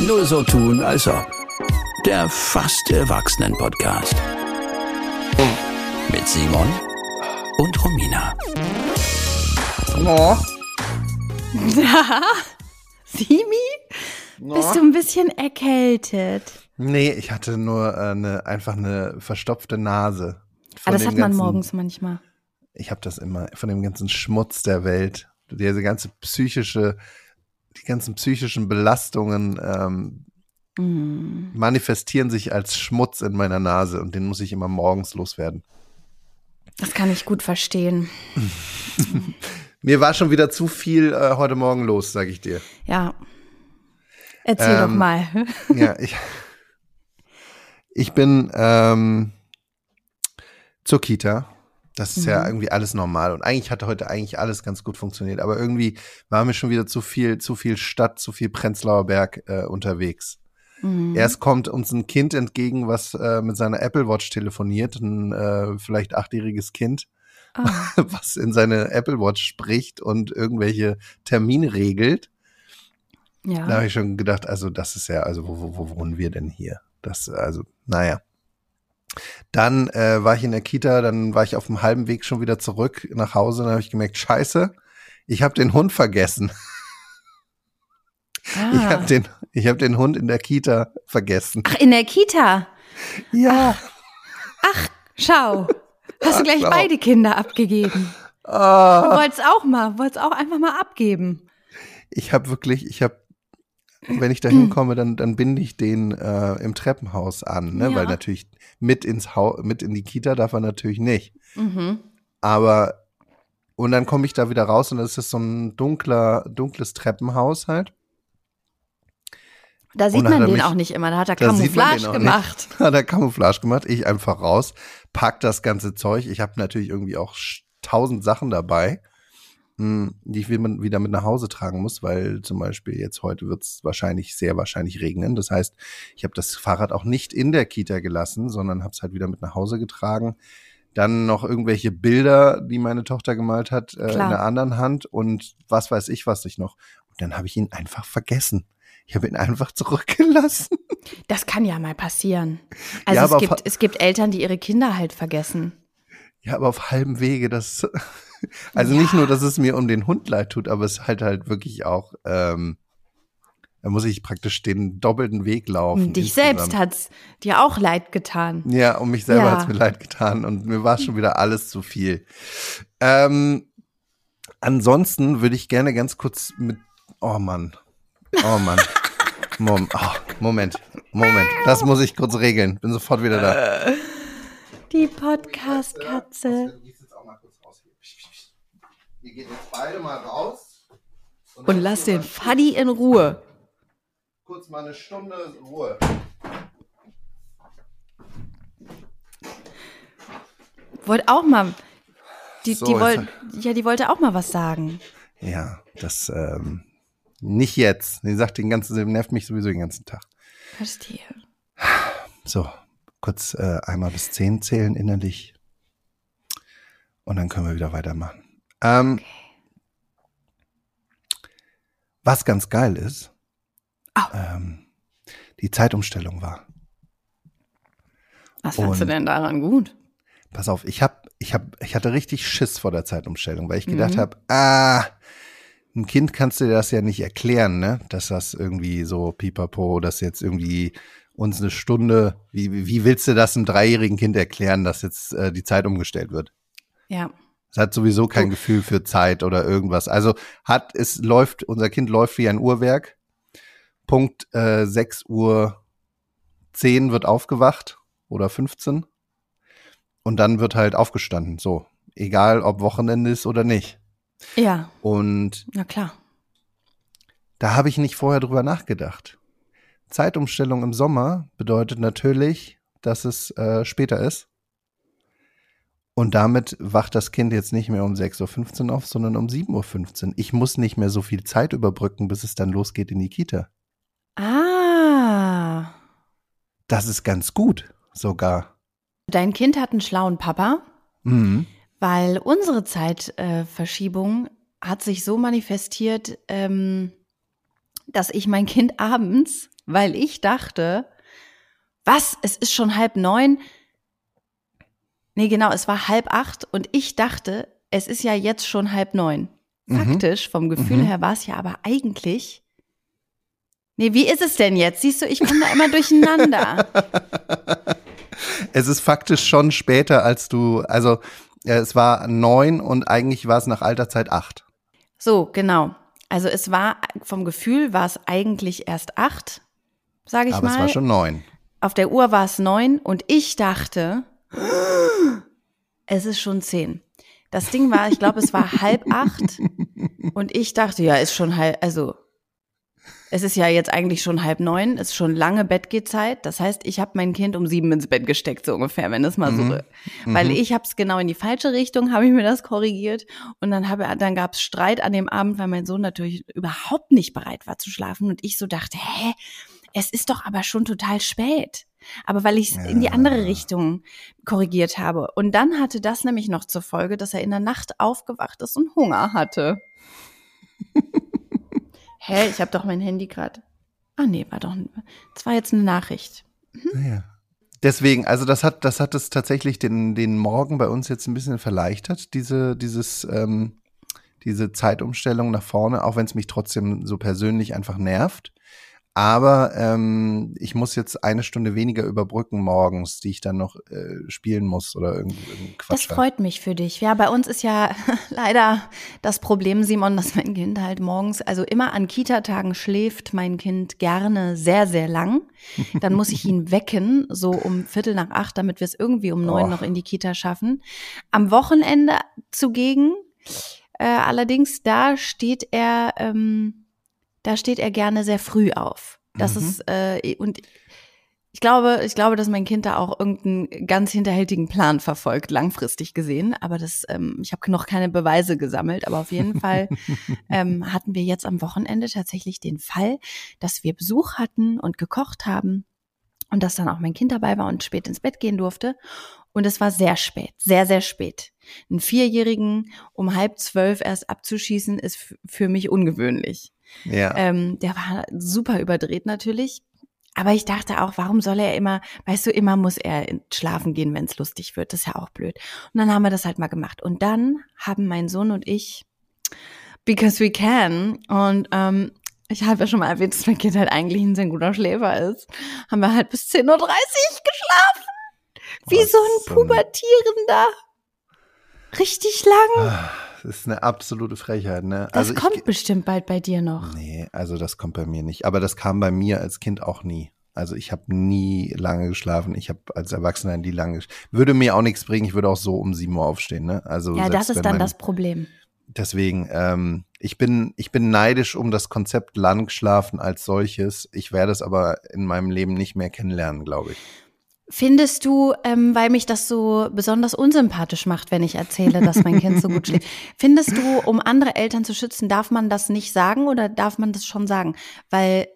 Nur so tun, als ob. Der fast Erwachsenen-Podcast. Mit Simon und Romina. Oh. Simi? Bist du ein bisschen erkältet? Nee, ich hatte nur äh, eine, einfach eine verstopfte Nase. Ah, Von das hat man ganzen- morgens manchmal. Ich habe das immer von dem ganzen Schmutz der Welt, diese ganze psychische, die ganzen psychischen Belastungen ähm, Mm. manifestieren sich als Schmutz in meiner Nase und den muss ich immer morgens loswerden. Das kann ich gut verstehen. Mir war schon wieder zu viel äh, heute Morgen los, sage ich dir. Ja. Erzähl doch Ähm, mal. Ja, ich, ich bin ähm, zur Kita. Das ist ja Mhm. irgendwie alles normal. Und eigentlich hatte heute eigentlich alles ganz gut funktioniert. Aber irgendwie war mir schon wieder zu viel, zu viel Stadt, zu viel Prenzlauer Berg äh, unterwegs. Mhm. Erst kommt uns ein Kind entgegen, was äh, mit seiner Apple Watch telefoniert, ein äh, vielleicht achtjähriges Kind, Ah. was in seine Apple Watch spricht und irgendwelche Termine regelt. Da Ja. habe ich schon gedacht, also das ist ja, also wo, wo, wo wohnen wir denn hier? Das, also, naja. Dann äh, war ich in der Kita, dann war ich auf dem halben Weg schon wieder zurück nach Hause, dann habe ich gemerkt, scheiße, ich habe den Hund vergessen. Ah. Ich habe den, ich habe den Hund in der Kita vergessen. Ach, in der Kita. Ja. Schau. Hast du gleich schau. beide Kinder abgegeben? Du Ah, wolltest auch mal, wolltest auch einfach mal abgeben. ich habe wirklich, ich habe, wenn ich da hinkomme, dann, dann binde ich den äh, im Treppenhaus an, ne? Ja. weil natürlich mit ins Haus, mit in die Kita darf er natürlich nicht. Mhm. Aber und dann komme ich da wieder raus und das ist so ein dunkler, dunkles Treppenhaus halt. Da sieht man den mich- auch nicht immer. Da hat er Da Camouflage gemacht. Nicht. Hat er Camouflage gemacht. Ich einfach raus, pack das ganze Zeug. Ich habe natürlich irgendwie auch tausend Sachen dabei, die ich wieder mit nach Hause tragen muss, weil zum Beispiel jetzt heute wird es wahrscheinlich, sehr wahrscheinlich regnen. Das heißt, ich habe das Fahrrad auch nicht in der Kita gelassen, sondern habe es halt wieder mit nach Hause getragen. Dann noch irgendwelche Bilder, die meine Tochter gemalt hat, äh, in der anderen Hand und was weiß ich, was ich noch. Und dann habe ich ihn einfach vergessen. Ich habe ihn einfach zurückgelassen. Das kann ja mal passieren. Also Ja, es, gibt, es gibt Eltern, die ihre Kinder halt vergessen. Ja, aber auf halbem Wege, das, also nicht nur, dass es mir um den Hund leid tut, aber es halt halt wirklich auch, ähm, da muss ich praktisch den doppelten Weg laufen. Dich insgesamt. selbst hat's dir auch leid getan. Ja, um mich selber Ja. hat's mir leid getan und mir war schon wieder alles zu viel. Ähm, ansonsten würde ich gerne ganz kurz mit, oh Mann, oh Mann, Mom, oh, Moment, Moment, das muss ich kurz regeln, bin sofort wieder da. Die Podcast-Katze. Du gehst jetzt auch mal kurz raus hier. Ihr geht jetzt beide mal raus. Und lass den Faddy in Ruhe. kurz mal eine Stunde Ruhe. Wollte auch mal. Die, So, die, wollt, ja, die wollte auch mal was sagen. Ja, das ähm, nicht jetzt. Sie sagt den ganzen, nervt mich sowieso den ganzen Tag. Verstehe. So, kurz äh, einmal bis zehn zählen innerlich. Und dann können wir wieder weitermachen. Ähm, Was ganz geil ist, Ah. ähm, die Zeitumstellung war. Was fandst du denn daran gut? Pass auf, ich hab, ich hab, ich hatte richtig Schiss vor der Zeitumstellung, weil ich gedacht Mhm. habe, ah, ein Kind kannst du dir das ja nicht erklären, ne? Dass das irgendwie so pipapo, dass jetzt irgendwie uns eine Stunde, wie, wie- wie willst du das einem dreijährigen Kind erklären, dass jetzt äh, die Zeit umgestellt wird? Ja. Es hat sowieso kein Oh. Gefühl für Zeit oder irgendwas. Also hat, es läuft, unser Kind läuft wie ein Uhrwerk. Punkt äh, 6 Uhr 10 wird aufgewacht oder 15. Und dann wird halt aufgestanden. So. Egal ob Wochenende ist oder nicht. Ja, Und na klar. da habe ich nicht vorher drüber nachgedacht. Zeitumstellung im Sommer bedeutet natürlich, dass es äh, später ist. Und damit wacht das Kind jetzt nicht mehr um 6.15 Uhr auf, sondern um 7.15 Uhr. Ich muss nicht mehr so viel Zeit überbrücken, bis es dann losgeht in die Kita. Ah. Das ist ganz gut, sogar. Dein Kind hat einen schlauen Papa, Mhm. weil unsere Zeitverschiebung Verschiebung hat sich so manifestiert, ähm, dass ich mein Kind abends, weil ich dachte, was, es ist schon halb neun. Nee, genau, es war halb acht und ich dachte, es ist ja jetzt schon halb neun. Mhm. Faktisch, vom Gefühl Mhm. her war es ja aber eigentlich. Nee, wie ist es denn jetzt? Siehst du, ich komme da immer durcheinander. Es ist faktisch schon später, als du, also äh, es war neun und eigentlich war es nach alter Zeit acht. So, genau. Also es war, vom Gefühl war es eigentlich erst acht, sage ich Aber mal. es war schon neun. Auf der Uhr war es neun und ich dachte, es ist schon zehn. Das Ding war, ich glaube, es war halb acht und ich dachte, ja, ist schon halb, also es ist ja jetzt eigentlich schon halb neun, ist schon lange Bettgehzeit. Das heißt, ich habe mein Kind um sieben ins Bett gesteckt, so ungefähr, wenn es mal so, Mhm. weil Mhm. ich habe es genau in die falsche Richtung, habe ich mir das korrigiert und dann habe, dann gab es Streit an dem Abend, weil mein Sohn natürlich überhaupt nicht bereit war zu schlafen und ich so dachte, hä, es ist doch aber schon total spät. Aber weil ich es in die Ja. andere Richtung korrigiert habe. Und dann hatte das nämlich noch zur Folge, dass er in der Nacht aufgewacht ist und Hunger hatte. Hä, ich habe doch mein Handy gerade. Ah nee, war doch. Das war jetzt eine Nachricht. Ja. Deswegen, also das hat, das hat es tatsächlich den, den Morgen bei uns jetzt ein bisschen verleichtert, diese, dieses, ähm, diese Zeitumstellung nach vorne, auch wenn es mich trotzdem so persönlich einfach nervt. Aber ähm, ich muss jetzt eine Stunde weniger überbrücken morgens, die ich dann noch äh, spielen muss oder irgendwie Das Quatsch. halt. freut mich für dich. Ja, bei uns ist ja leider das Problem, Simon, dass mein Kind halt morgens, also immer an Kita-Tagen schläft mein Kind gerne sehr, sehr lang. Dann muss ich ihn wecken, so um Viertel nach acht, damit wir es irgendwie um neun Oh. noch in die Kita schaffen. Am Wochenende zugegen, äh, allerdings, da steht er, ähm, da steht er gerne sehr früh auf. Das Mhm. ist, äh, und ich glaube, ich glaube, dass mein Kind da auch irgendeinen ganz hinterhältigen Plan verfolgt, langfristig gesehen. Aber das, ähm, ich habe noch keine Beweise gesammelt. Aber auf jeden Fall ähm, hatten wir jetzt am Wochenende tatsächlich den Fall, dass wir Besuch hatten und gekocht haben und dass dann auch mein Kind dabei war und spät ins Bett gehen durfte. Und es war sehr spät, sehr, sehr spät. Einen Vierjährigen um halb zwölf erst abzuschießen, ist für mich ungewöhnlich. Ja. Ähm, der war super überdreht natürlich. Aber ich dachte auch, warum soll er immer, weißt du, immer muss er schlafen gehen, wenn es lustig wird. Das ist ja auch blöd. Und dann haben wir das halt mal gemacht. Und dann haben mein Sohn und ich, because we can, und ähm, ich habe ja schon mal erwähnt, dass mein Kind halt eigentlich ein sehr guter Schläfer ist, haben wir halt bis 10.30 Uhr geschlafen. Wie Was so ein Pubertierender. Richtig lang. Ah, Das ist eine absolute Frechheit, ne? Das ich- kommt bestimmt bald bei dir noch. Nee, also das kommt bei mir nicht. Aber das kam bei mir als Kind auch nie. Also ich habe nie lange geschlafen. Ich habe als Erwachsener nie lange. gesch- Würde mir auch nichts bringen. Ich würde auch so um 7 Uhr aufstehen. Ne? Also Ja, das ist dann mein- das Problem. Deswegen, ähm, ich bin, ich bin neidisch um das Konzept Langschlafen als solches. Ich werde es aber in meinem Leben nicht mehr kennenlernen, glaube ich. Findest du, ähm, weil mich das so besonders unsympathisch macht, wenn ich erzähle, dass mein Kind so gut schläft, findest du, um andere Eltern zu schützen, darf man das nicht sagen oder darf man das schon sagen? Weil,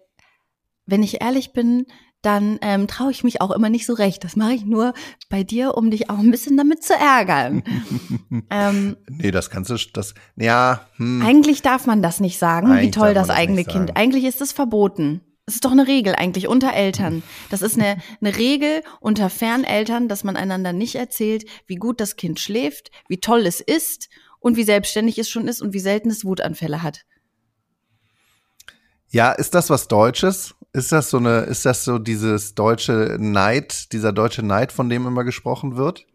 wenn ich ehrlich bin, dann ähm, traue ich mich auch immer nicht so recht. Das mache ich nur bei dir, um dich auch ein bisschen damit zu ärgern. ähm, Nee, das kannst du, das, ja, hm. eigentlich darf man das nicht sagen, wie Eigentlich toll darf das eigene Kind. Eigentlich ist es verboten. Es ist doch eine Regel eigentlich unter Eltern. Das ist eine, eine Regel unter Ferneltern, dass man einander nicht erzählt, wie gut das Kind schläft, wie toll es ist und wie selbstständig es schon ist und wie selten es Wutanfälle hat. Ja, ist das was Deutsches? Ist das so eine, ist das so dieses deutsche Neid, dieser deutsche Neid, von dem immer gesprochen wird?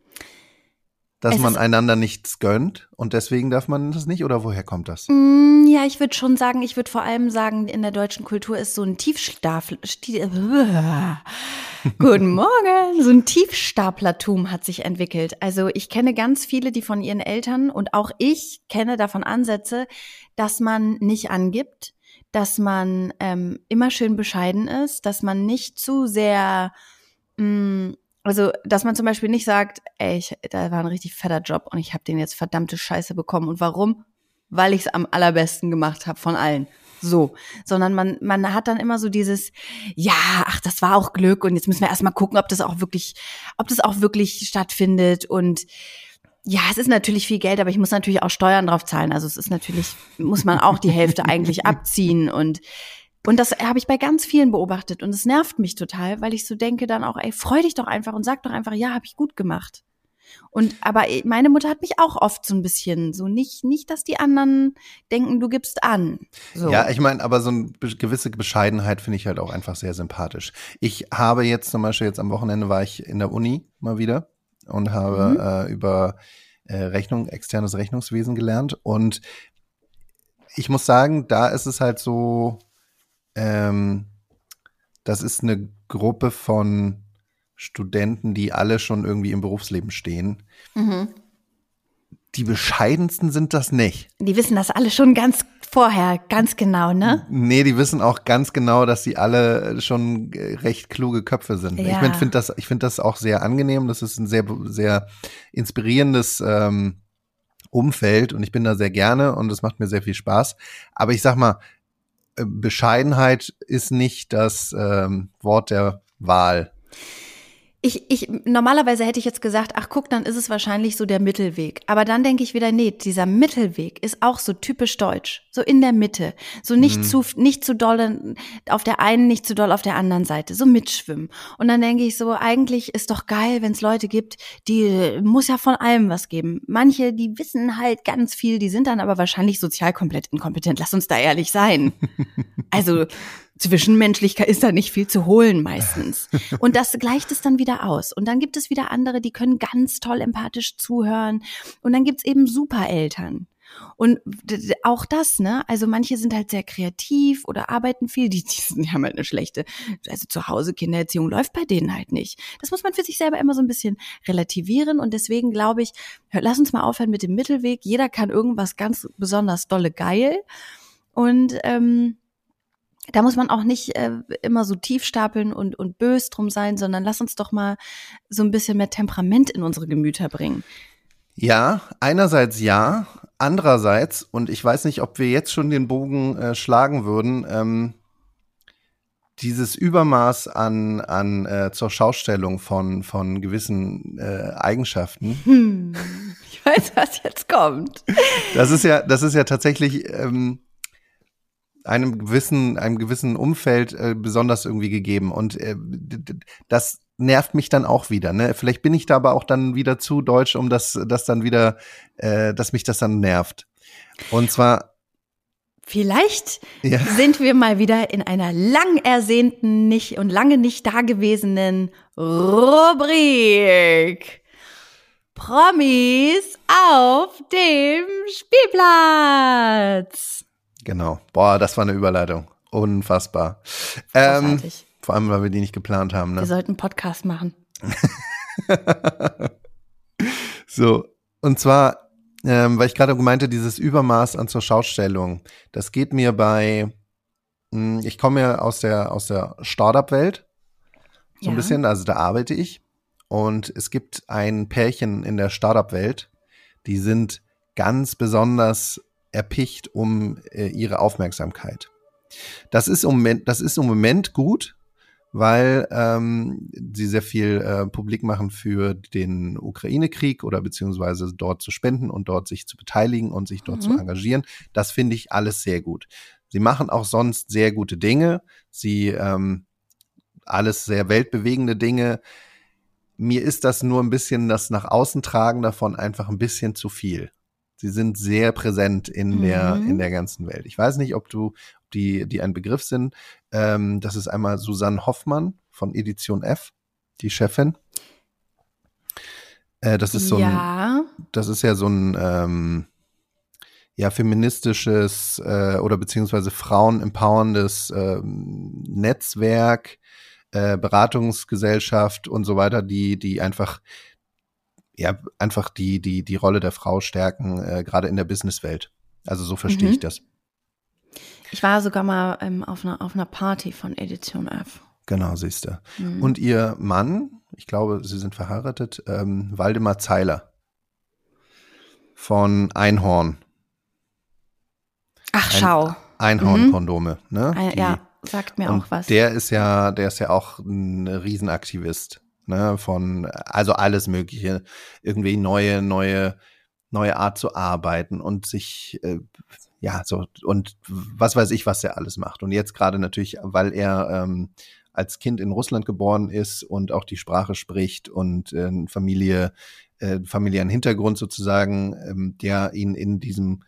Dass Es man einander nichts gönnt und deswegen darf man das nicht? Oder woher kommt das? Mm, Ja, ich würde schon sagen, ich würde vor allem sagen, in der deutschen Kultur ist so ein Tiefstapel. Guten Morgen. So ein Tiefstaplertum hat sich entwickelt. Also ich kenne ganz viele, die von ihren Eltern und auch ich kenne davon Ansätze, dass man nicht angibt, dass man ähm, immer schön bescheiden ist, dass man nicht zu sehr, mh, also dass man zum Beispiel nicht sagt, ey, ich, da war ein richtig fetter Job und ich habe den jetzt verdammte Scheiße bekommen. Und warum? Weil ich es am allerbesten gemacht habe von allen. So, sondern man man hat dann immer so dieses ja, ach, das war auch Glück und jetzt müssen wir erstmal gucken, ob das auch wirklich ob das auch wirklich stattfindet und ja, es ist natürlich viel Geld, aber ich muss natürlich auch Steuern drauf zahlen. Also es ist natürlich muss man auch die Hälfte eigentlich abziehen und Und das habe ich bei ganz vielen beobachtet und es nervt mich total, weil ich so denke dann auch, ey, freu dich doch einfach und sag doch einfach, ja, habe ich gut gemacht. Und aber meine Mutter hat mich auch oft so ein bisschen so nicht nicht, dass die anderen denken, du gibst an. So. Ja, ich meine, aber so eine gewisse Bescheidenheit finde ich halt auch einfach sehr sympathisch. Ich habe jetzt zum Beispiel jetzt am Wochenende war ich in der Uni mal wieder und habe mhm. äh, über äh, Rechnung, externes Rechnungswesen gelernt und ich muss sagen, da ist es halt so, ähm, das ist eine Gruppe von Studenten, die alle schon irgendwie im Berufsleben stehen. Mhm. Die bescheidensten sind das nicht. Die wissen das alle schon ganz vorher, ganz genau, ne? Nee, die wissen auch ganz genau, dass sie alle schon recht kluge Köpfe sind. Ja. Ich finde das, ich finde das auch sehr angenehm. Das ist ein sehr, sehr inspirierendes ähm, Umfeld und ich bin da sehr gerne und es macht mir sehr viel Spaß. Aber ich sag mal, Bescheidenheit ist nicht das ähm, Wort der Wahl ich, ich, normalerweise hätte ich jetzt gesagt, ach guck, dann ist es wahrscheinlich so der Mittelweg. Aber dann denke ich wieder, nee, dieser Mittelweg ist auch so typisch deutsch. So in der Mitte. So nicht mhm. zu, nicht zu doll auf der einen, nicht zu doll auf der anderen Seite. So mitschwimmen. Und dann denke ich so, eigentlich ist doch geil, wenn es Leute gibt, die muss ja von allem was geben. Manche, die wissen halt ganz viel, die sind dann aber wahrscheinlich sozial komplett inkompetent. Lass uns da ehrlich sein. Also, Zwischenmenschlichkeit ist da nicht viel zu holen meistens. Und das gleicht es dann wieder aus. Und dann gibt es wieder andere, die können ganz toll empathisch zuhören. Und dann gibt's eben Supereltern. Und auch das, ne? Also manche sind halt sehr kreativ oder arbeiten viel, die, die haben halt eine schlechte, also zu Hause Kindererziehung läuft bei denen halt nicht. Das muss man für sich selber immer so ein bisschen relativieren und deswegen glaube ich, lass uns mal aufhören mit dem Mittelweg. Jeder kann irgendwas ganz besonders dolle geil und ähm, da muss man auch nicht äh, immer so tief stapeln und, und bös drum sein, sondern lass uns doch mal so ein bisschen mehr Temperament in unsere Gemüter bringen. Ja, einerseits ja, andererseits, und ich weiß nicht, ob wir jetzt schon den Bogen äh, schlagen würden, ähm, dieses Übermaß an, an äh, zur Schaustellung von, von gewissen äh, Eigenschaften. Hm, ich weiß, was jetzt kommt. Das ist ja, das ist ja tatsächlich ähm, einem gewissen, einem gewissen Umfeld äh, besonders irgendwie gegeben. Und äh, das nervt mich dann auch wieder. Ne? Vielleicht bin ich da aber auch dann wieder zu deutsch, um das, das dann wieder, äh, dass mich das dann nervt. Und zwar Vielleicht ja. sind wir mal wieder in einer lang ersehnten nicht und lange nicht dagewesenen Rubrik. Promis auf dem Spielplatz. Genau. Boah, das war eine Überleitung. Unfassbar. Ähm, vor allem, weil wir die nicht geplant haben. Ne? Wir sollten einen Podcast machen. so, und zwar, ähm, weil ich gerade meinte, dieses Übermaß an zur Schaustellung, das geht mir bei, mh, hm, ich komme ja aus der, aus der Startup-Welt, so ja. ein bisschen, also da arbeite ich. Und es gibt ein Pärchen in der Startup-Welt, die sind ganz besonders erpicht um äh, ihre Aufmerksamkeit. Das ist, im Moment, das ist im Moment gut, weil ähm, sie sehr viel äh, publik machen für den Ukraine-Krieg oder beziehungsweise dort zu spenden und dort sich zu beteiligen und sich dort mhm. zu engagieren. Das finde ich alles sehr gut. Sie machen auch sonst sehr gute Dinge. Sie ähm, alles sehr weltbewegende Dinge. Mir ist das nur ein bisschen das nach außen tragen davon einfach ein bisschen zu viel. Sie sind sehr präsent in mhm. der in der ganzen Welt. Ich weiß nicht, ob du die die ein Begriff sind. Ähm, das ist einmal Susanne Hoffmann von Edition F, die Chefin. Äh, das ist so ja. ein, das ist ja so ein ähm, ja feministisches äh, oder beziehungsweise Frauen empowerndes äh, Netzwerk, äh, Beratungsgesellschaft und so weiter, die die einfach ja einfach die, die, die Rolle der Frau stärken, äh, gerade in der Businesswelt. Also so verstehe mhm. ich das. Ich war sogar mal ähm, auf, einer, auf einer Party von Edition F. Genau, siehst du. Mhm. Und ihr Mann, ich glaube, sie sind verheiratet, ähm, Waldemar Zeiler von Einhorn. Ach, schau. Einhornkondome, mhm. ne? Ein, ja, sagt mir auch was. Der ist ja, der ist ja auch ein Riesenaktivist ne, von, also alles Mögliche, irgendwie neue, neue, neue Art zu arbeiten und sich, äh, ja, so, und was weiß ich, was er alles macht. Und jetzt gerade natürlich, weil er ähm, als Kind in Russland geboren ist und auch die Sprache spricht und äh, Familie, äh, familiären Hintergrund sozusagen, ähm, der ihn in diesem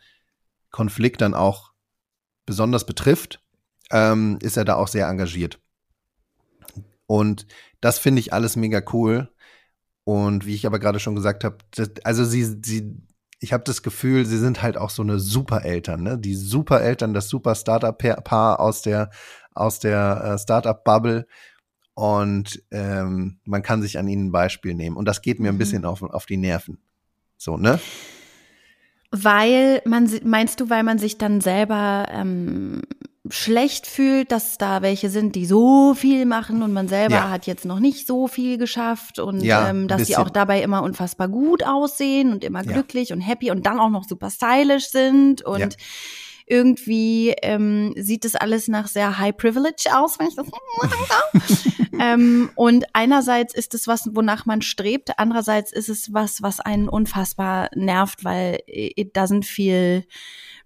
Konflikt dann auch besonders betrifft, ähm, ist er da auch sehr engagiert. Und das finde ich alles mega cool. Und wie ich aber gerade schon gesagt habe, also sie, sie, ich habe das Gefühl, sie sind halt auch so eine Supereltern, ne? Die Supereltern, das super Startup-Paar aus der aus der äh, Startup-Bubble. Und ähm, man kann sich an ihnen ein Beispiel nehmen. Und das geht mir ein mhm. bisschen auf, auf die Nerven. So, ne? Weil man, meinst du, weil man sich dann selber ähm, schlecht fühlt, dass da welche sind, die so viel machen und man selber ja. hat jetzt noch nicht so viel geschafft und ja, ähm, dass sie auch dabei immer unfassbar gut aussehen und immer glücklich ja. und happy und dann auch noch super stylisch sind und irgendwie ähm, sieht das alles nach sehr High Privilege aus, wenn ich das ähm, und einerseits ist es was, wonach man strebt, andererseits ist es was, was einen unfassbar nervt, weil it doesn't feel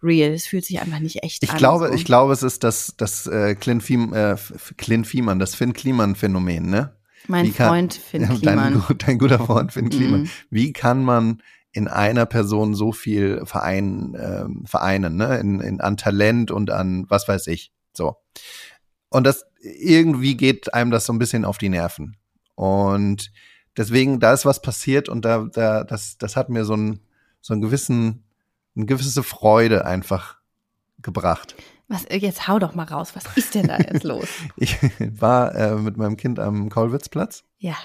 real. Es fühlt sich einfach nicht echt ich an. Glaube, so. Ich glaube, es ist das, das äh, Clint, Fiem, äh, Clint Fiemann, das Finn Kliman-Phänomen, ne? Mein kann, Freund Finn Kliman. Dein, dein, guter Freund Finn Kliman. Mhm. Wie kann man in einer Person so viel verein, äh, vereinen, ne? In, in, an Talent und an was weiß ich. So. Und das irgendwie geht einem das so ein bisschen auf die Nerven. Und deswegen, da ist was passiert und da, da, das, das hat mir so einen, so einen gewissen, eine gewisse Freude einfach gebracht. Was, jetzt hau doch mal raus, was ist denn da jetzt los? ich war äh, mit meinem Kind am Kollwitzplatz. Ja.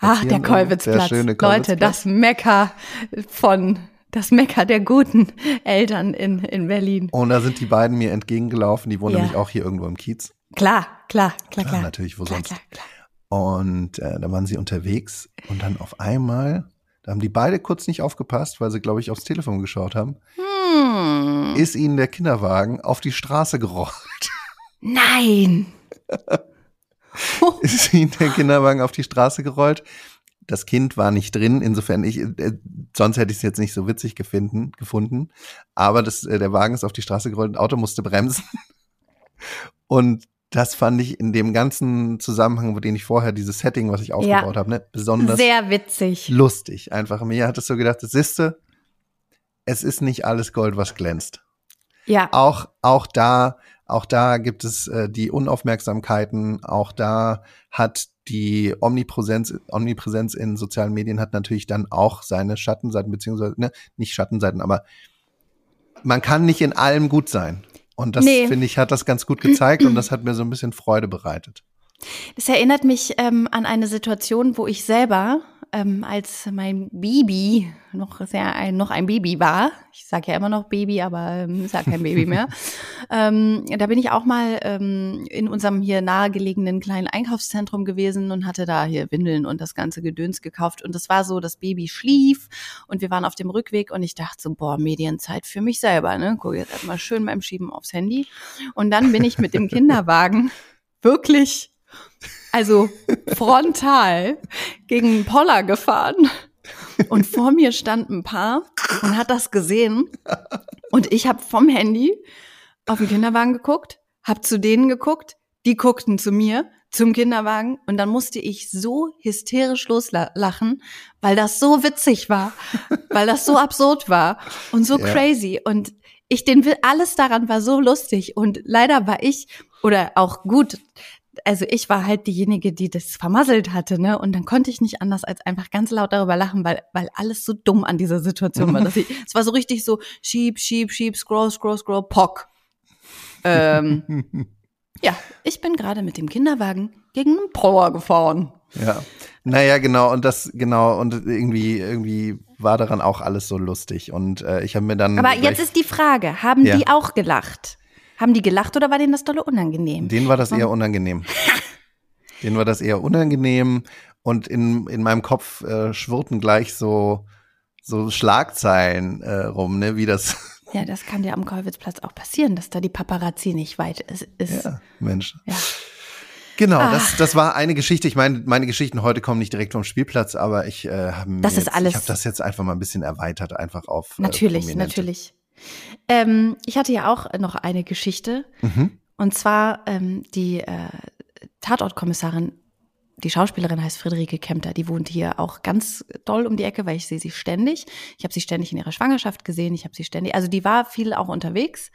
Ach, der Kolwitzplatz. Leute, das Mecker von das Mecker der guten Eltern in, in Berlin. Und da sind die beiden mir entgegengelaufen, die wohnen ja. nämlich auch hier irgendwo im Kiez. Klar, klar, klar, klar. Natürlich, wo klar, sonst. Klar, klar. Und äh, da waren sie unterwegs und dann auf einmal, da haben die beide kurz nicht aufgepasst, weil sie, glaube ich, aufs Telefon geschaut haben, hm. ist ihnen der Kinderwagen auf die Straße gerollt. Nein! ist der Kinderwagen auf die Straße gerollt. Das Kind war nicht drin, insofern ich, äh, sonst hätte ich es jetzt nicht so witzig gefunden, gefunden. Aber das, äh, der Wagen ist auf die Straße gerollt, ein Auto musste bremsen. Und das fand ich in dem ganzen Zusammenhang, wo den ich vorher dieses Setting, was ich aufgebaut ja, habe, ne, besonders sehr witzig, lustig. Einfach mir hat es so gedacht, das siehste, es ist nicht alles Gold, was glänzt. Ja. Auch auch da auch da gibt es äh, die Unaufmerksamkeiten, auch da hat die Omnipräsenz, Omnipräsenz in sozialen Medien hat natürlich dann auch seine Schattenseiten, beziehungsweise, ne, nicht Schattenseiten, aber man kann nicht in allem gut sein. Und das, nee. finde ich, hat das ganz gut gezeigt und das hat mir so ein bisschen Freude bereitet. Das erinnert mich ähm, an eine Situation, wo ich selber ähm, als mein Baby noch sehr ein, noch ein Baby war. Ich sage ja immer noch Baby, aber ähm, ist ja kein Baby mehr. ähm, da bin ich auch mal ähm, in unserem hier nahegelegenen kleinen Einkaufszentrum gewesen und hatte da hier Windeln und das ganze Gedöns gekauft. Und es war so, das Baby schlief und wir waren auf dem Rückweg und ich dachte so, boah, Medienzeit für mich selber. Ne? Guck jetzt erstmal schön beim Schieben aufs Handy. Und dann bin ich mit dem Kinderwagen wirklich also frontal gegen einen Poller gefahren. Und vor mir stand ein Paar und hat das gesehen. Und ich habe vom Handy auf den Kinderwagen geguckt, habe zu denen geguckt, die guckten zu mir, zum Kinderwagen. Und dann musste ich so hysterisch loslachen, weil das so witzig war, weil das so absurd war und so ja. crazy. Und ich den will, alles daran war so lustig. Und leider war ich, oder auch gut, also ich war halt diejenige, die das vermasselt hatte, ne? Und dann konnte ich nicht anders als einfach ganz laut darüber lachen, weil, weil alles so dumm an dieser Situation war. Dass ich, es war so richtig so schieb, schieb, schieb, scroll, scroll, scroll, pock. Ähm, ja, ich bin gerade mit dem Kinderwagen gegen einen Power gefahren. Ja. Naja, genau, und das, genau, und irgendwie, irgendwie war daran auch alles so lustig. Und äh, ich habe mir dann. Aber jetzt ist die Frage, haben ja. die auch gelacht? Haben die gelacht oder war denen das dolle unangenehm? Denen war das eher unangenehm. denen war das eher unangenehm und in, in meinem Kopf äh, schwirrten gleich so, so Schlagzeilen äh, rum, ne, wie das. Ja, das kann dir am Kollwitzplatz auch passieren, dass da die Paparazzi nicht weit ist. ist. Ja, Mensch. Ja. Genau, das, das war eine Geschichte. Ich meine, meine Geschichten heute kommen nicht direkt vom Spielplatz, aber ich äh, habe das ist jetzt, alles. Ich habe das jetzt einfach mal ein bisschen erweitert, einfach auf. Natürlich, äh, natürlich. Ähm, ich hatte ja auch noch eine Geschichte. Mhm. Und zwar ähm, die äh, Tatortkommissarin, die Schauspielerin heißt Friederike Kempter, die wohnt hier auch ganz doll um die Ecke, weil ich sehe sie ständig. Ich habe sie ständig in ihrer Schwangerschaft gesehen, ich habe sie ständig, also die war viel auch unterwegs.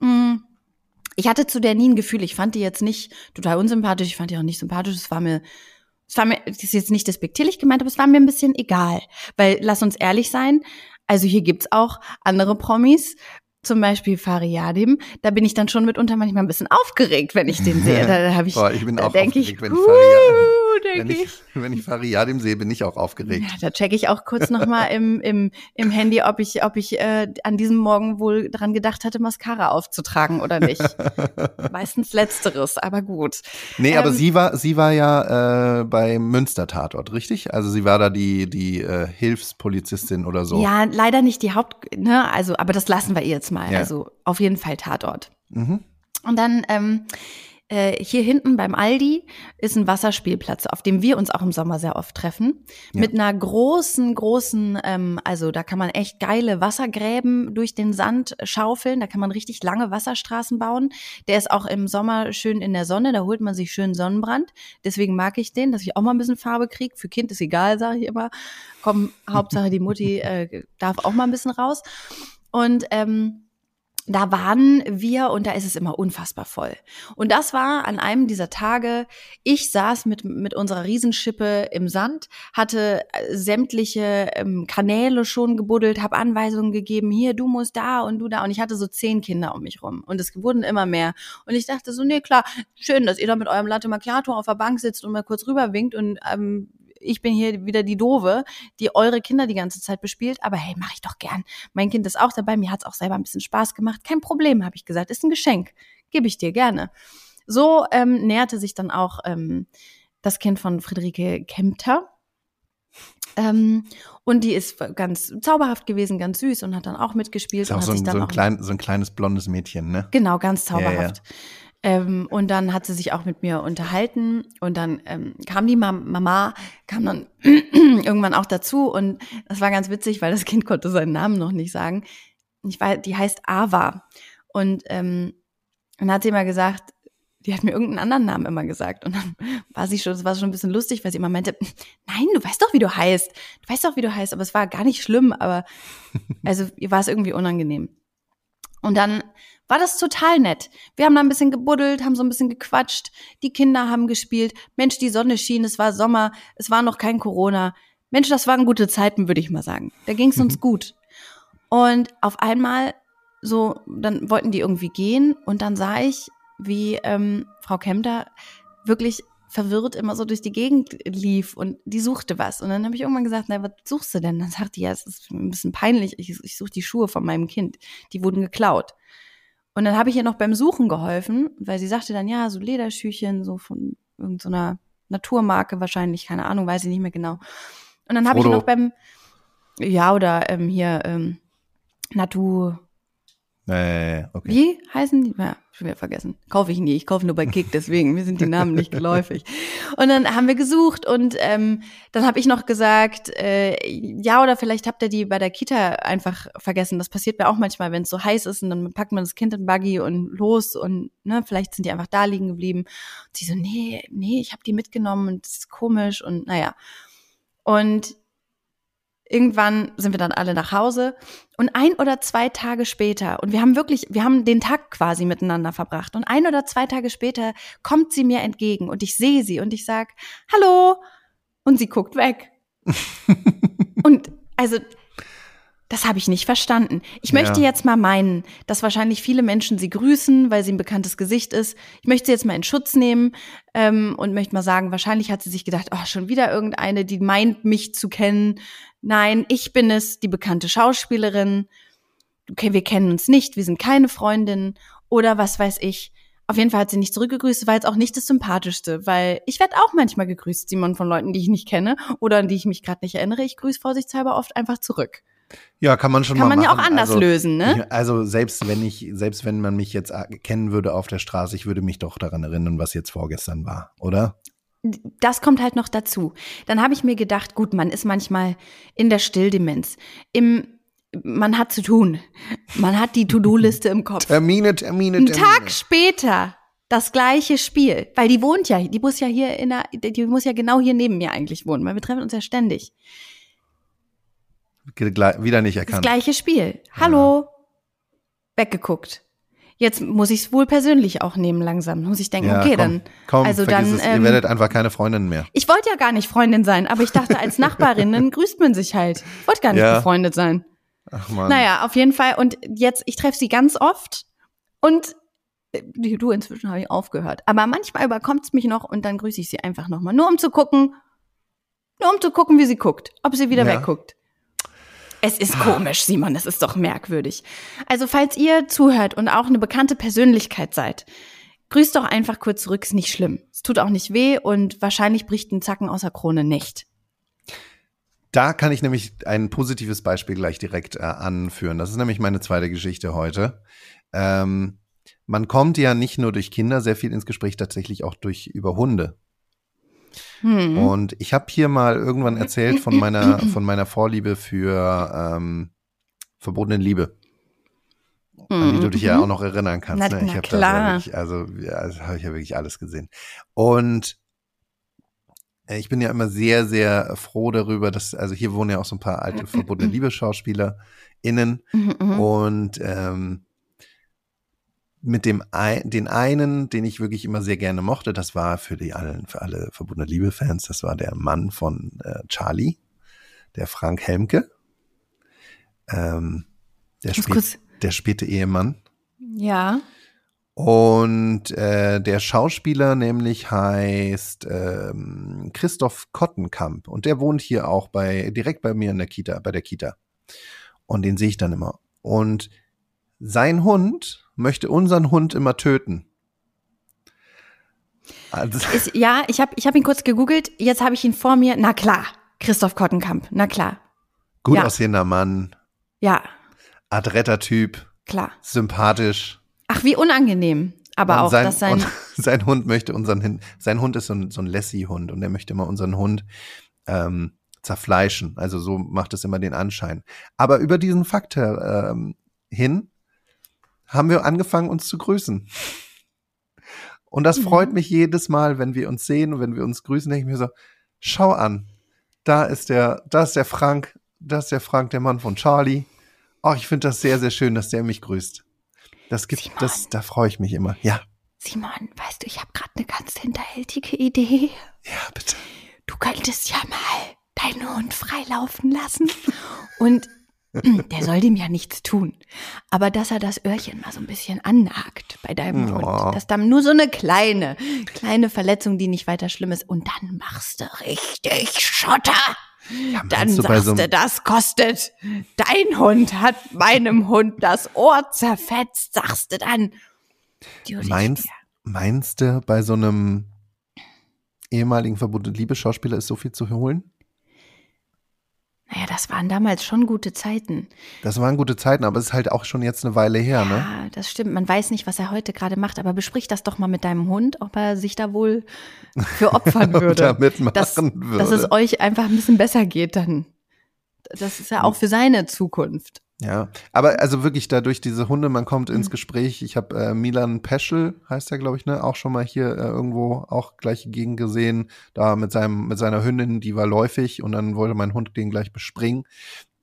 Mm. Ich hatte zu der nie ein Gefühl, ich fand die jetzt nicht total unsympathisch, ich fand die auch nicht sympathisch, es war mir es war mir, das ist jetzt nicht despektierlich gemeint, aber es war mir ein bisschen egal. Weil, lass uns ehrlich sein, also hier gibt's auch andere Promis, zum Beispiel Fariadim, da bin ich dann schon mitunter manchmal ein bisschen aufgeregt, wenn ich den sehe. Da, da habe ich, Boah, ich bin da auch denk aufgeregt, ich, wenn ich uh, Fariadim, denk wenn ich, wenn ich Fariadim sehe, bin ich auch aufgeregt. Ja, da checke ich auch kurz nochmal im, im, im Handy, ob ich, ob ich äh, an diesem Morgen wohl dran gedacht hatte, Mascara aufzutragen oder nicht. Meistens letzteres, aber gut. Nee, aber Ähm, sie war, sie war ja äh, beim Münster-Tatort, richtig? Also sie war da die, die äh, Hilfspolizistin oder so. Ja, leider nicht die Haupt, ne, also, aber das lassen wir ihr jetzt mal. Ja. Also auf jeden Fall Tatort. Mhm. Und dann ähm, äh, hier hinten beim Aldi ist ein Wasserspielplatz, auf dem wir uns auch im Sommer sehr oft treffen. Ja. Mit einer großen, großen, ähm, also da kann man echt geile Wassergräben durch den Sand schaufeln. Da kann man richtig lange Wasserstraßen bauen. Der ist auch im Sommer schön in der Sonne. Da holt man sich schön Sonnenbrand. Deswegen mag ich den, dass ich auch mal ein bisschen Farbe kriege. Für Kind ist egal, sage ich immer. Komm, Hauptsache die Mutti äh, darf auch mal ein bisschen raus. Und ähm, da waren wir und da ist es immer unfassbar voll. Und das war an einem dieser Tage, ich saß mit, mit unserer Riesenschippe im Sand, hatte äh, sämtliche ähm, Kanäle schon gebuddelt, habe Anweisungen gegeben, hier, du musst da und du da. Und ich hatte so zehn Kinder um mich rum und es wurden immer mehr. Und ich dachte so, nee, klar, schön, dass ihr da mit eurem Latte Macchiato auf der Bank sitzt und mal kurz rüberwinkt und ähm, ich bin hier wieder die Doofe, die eure Kinder die ganze Zeit bespielt. Aber hey, mache ich doch gern. Mein Kind ist auch dabei. Mir hat's auch selber ein bisschen Spaß gemacht. Kein Problem, habe ich gesagt. Ist ein Geschenk. Gebe ich dir gerne. So ähm, näherte sich dann auch ähm, das Kind von Friederike Kempter. Ähm, und die ist ganz zauberhaft gewesen, ganz süß und hat dann auch mitgespielt. Ist auch und so hat ein, sich dann so, ein auch klein, so ein kleines blondes Mädchen, ne? Genau, ganz Ja, ja. Ähm, und dann hat sie sich auch mit mir unterhalten und dann ähm, kam die Mam Mama, kam dann irgendwann auch dazu und das war ganz witzig, weil das Kind konnte seinen Namen noch nicht sagen. Ich weiß, die heißt Ava und ähm, dann hat sie immer gesagt, die hat mir irgendeinen anderen Namen immer gesagt und dann war sie schon, das war schon ein bisschen lustig, weil sie immer meinte, nein, du weißt doch, wie du heißt, du weißt doch, wie du heißt, aber es war gar nicht schlimm, aber also ihr war es irgendwie unangenehm. Und dann war das total nett. Wir haben da ein bisschen gebuddelt, haben so ein bisschen gequatscht, die Kinder haben gespielt. Mensch, die Sonne schien, es war Sommer, es war noch kein Corona. Mensch, das waren gute Zeiten, würde ich mal sagen. Da ging es uns gut. Und auf einmal so, dann wollten die irgendwie gehen und dann sah ich, wie ähm, Frau Kemter wirklich verwirrt immer so durch die Gegend lief und die suchte was. Und dann habe ich irgendwann gesagt, na, was suchst du denn? Dann sagt die, ja, es ist ein bisschen peinlich, ich, ich suche die Schuhe von meinem Kind. Die wurden geklaut. Und dann habe ich ihr noch beim Suchen geholfen, weil sie sagte dann, ja, so Lederschüchen, so von irgendeiner Naturmarke wahrscheinlich, keine Ahnung, weiß ich nicht mehr genau. Und dann habe ich ihr noch beim, ja, oder ähm, hier, ähm, Natur, Äh, okay. wie heißen die? Ja, schon wieder vergessen. Kaufe ich nie. Ich kaufe nur bei Kick, deswegen. Mir sind die Namen nicht geläufig. Und dann haben wir gesucht und ähm, dann habe ich noch gesagt, äh, ja, oder vielleicht habt ihr die bei der Kita einfach vergessen. Das passiert mir auch manchmal, wenn es so heiß ist und dann packt man das Kind in Buggy und los und ne, vielleicht sind die einfach da liegen geblieben. Und sie so, nee, nee, ich habe die mitgenommen und das ist komisch und naja. Und irgendwann sind wir dann alle nach Hause und ein oder zwei Tage später, und wir haben wirklich, wir haben den Tag quasi miteinander verbracht, und ein oder zwei Tage später kommt sie mir entgegen und ich sehe sie und ich sag, hallo, und sie guckt weg. und also, das habe ich nicht verstanden. Ich Ja. möchte jetzt mal meinen, dass wahrscheinlich viele Menschen sie grüßen, weil sie ein bekanntes Gesicht ist. Ich möchte sie jetzt mal in Schutz nehmen ähm, und möchte mal sagen, wahrscheinlich hat sie sich gedacht, oh, schon wieder irgendeine, die meint, mich zu kennen. Nein, ich bin es, die bekannte Schauspielerin. Okay, wir kennen uns nicht, wir sind keine Freundinnen oder was weiß ich. Auf jeden Fall hat sie nicht zurückgegrüßt, war jetzt auch nicht das Sympathischste, weil ich werde auch manchmal gegrüßt, Simon, von Leuten, die ich nicht kenne oder an die ich mich gerade nicht erinnere. Ich grüße vorsichtshalber oft einfach zurück. Ja, kann man schon Kann mal man ja auch machen. anders also, lösen, ne? Also selbst wenn ich, selbst wenn man mich jetzt äh, kennen würde auf der Straße, ich würde mich doch daran erinnern, was jetzt vorgestern war, oder? Das kommt halt noch dazu. Dann habe ich mir gedacht, gut, man ist manchmal in der Stilldemenz. Im man hat zu tun. Man hat die To-Do-Liste im Kopf. Termine, Termine, Ein Termine. Tag später das gleiche Spiel, weil die wohnt ja, die muss ja hier in der, die muss ja genau hier neben mir eigentlich wohnen, weil wir treffen uns ja ständig. Wieder nicht Das erkannt. gleiche Spiel. Hallo. Weggeguckt. Jetzt muss ich es wohl persönlich auch nehmen langsam. Muss ich denken, Ja, okay, komm, dann. komm, also dann. es. Ihr ähm, werdet einfach keine Freundin mehr. ich wollte ja gar nicht Freundin sein, aber ich dachte, als Nachbarinnen grüßt man sich halt. Ich wollte gar nicht Ja. befreundet sein. Ach man. Naja, auf jeden Fall. Und jetzt, ich treffe sie ganz oft und äh, du, inzwischen habe ich aufgehört. Aber manchmal überkommt es mich noch und dann grüße ich sie einfach nochmal. Nur um zu gucken, nur um zu gucken, wie sie guckt, ob sie wieder Ja. wegguckt. Es ist komisch, Simon, es ist doch merkwürdig. Also, falls ihr zuhört und auch eine bekannte Persönlichkeit seid, grüßt doch einfach kurz zurück, ist nicht schlimm. Es tut auch nicht weh und wahrscheinlich bricht ein Zacken aus der Krone nicht. Da kann ich nämlich ein positives Beispiel gleich direkt äh, anführen. Das ist nämlich meine zweite Geschichte heute. Ähm, man kommt ja nicht nur durch Kinder sehr viel ins Gespräch, tatsächlich auch durch über Hunde. Hm. Und ich habe hier mal irgendwann erzählt von meiner von meiner Vorliebe für ähm, verbotene Liebe, an die du dich ja auch noch erinnern kannst. Mhm. Na- ne? Ich habe klar. wirklich, also ja, das habe ich ja wirklich alles gesehen. Und äh, ich bin ja immer sehr, sehr froh darüber, dass, also hier wohnen ja auch so ein paar alte verbotene Liebe-SchauspielerInnen Mhm, mhm. und ähm, mit dem ein, den einen, den ich wirklich immer sehr gerne mochte, das war für die allen, für alle verbotene Liebe-Fans, das war der Mann von äh, Charlie, der Frank Helmke. Ähm, der, kurz, der späte Ehemann. ja. Und äh, der Schauspieler nämlich heißt ähm, Christoph Kottenkamp und der wohnt hier auch bei direkt bei mir in der Kita, bei der Kita. Und den sehe ich dann immer. Und sein Hund möchte unseren Hund immer töten. Also, Ist, ja, ich habe ich hab ihn kurz gegoogelt. Jetzt habe ich ihn vor mir. Na klar, Christoph Kottenkamp. Na klar. gut Ja. aussehender Mann, Ja, adretter Typ, klar. sympathisch. Ach, wie unangenehm. Aber und auch, sein, dass sein. sein Hund möchte unseren Hin sein Hund ist so ein, so ein Lassie-Hund und er möchte immer unseren Hund ähm, zerfleischen. Also so macht es immer den Anschein. Aber über diesen Fakt ähm, hin haben wir angefangen, uns zu grüßen. Und das Mhm. freut mich jedes Mal, wenn wir uns sehen und wenn wir uns grüßen, denke ich mir so, schau an, da ist der, da ist der Frank, da ist der Frank, der Mann von Charlie. Ach, ich finde das sehr, sehr schön, dass der mich grüßt. Das gibt, Simon. das, da freue ich mich immer. Ja, Simon, weißt du, ich habe gerade eine ganz hinterhältige Idee. ja, bitte. Du könntest ja mal deinen Hund freilaufen lassen. Und der soll dem ja nichts tun. Aber dass er das Öhrchen mal so ein bisschen annagt bei deinem Ja. Hund. Dass dann nur so eine kleine, kleine Verletzung, die nicht weiter schlimm ist. Und dann machst du richtig Schotter. Ja, Dann du sagst so du, das kostet. Dein Hund hat meinem Hund das Ohr zerfetzt, sagst du dann. Meinst- wieder. meinst du, bei so einem ehemaligen verbotenen Liebesschauspieler ist so viel zu holen? Naja, das waren damals schon gute Zeiten. Das waren gute Zeiten, aber es ist halt auch schon jetzt eine Weile her, ne? Ja, das stimmt. Man weiß nicht, was er heute gerade macht, aber besprich das doch mal mit deinem Hund, ob er sich da wohl für opfern würde. Damit machen dass, würde. dass es euch einfach ein bisschen besser geht dann. Das ist ja auch für seine Zukunft. Ja, aber also wirklich dadurch diese Hunde, man kommt ins Gespräch. Ich habe äh, Milan Peschel, heißt er, glaube ich, ne, auch schon mal hier äh, irgendwo auch gleiche Gegend gesehen, da mit seinem mit seiner Hündin, die war läufig und dann wollte mein Hund den gleich bespringen.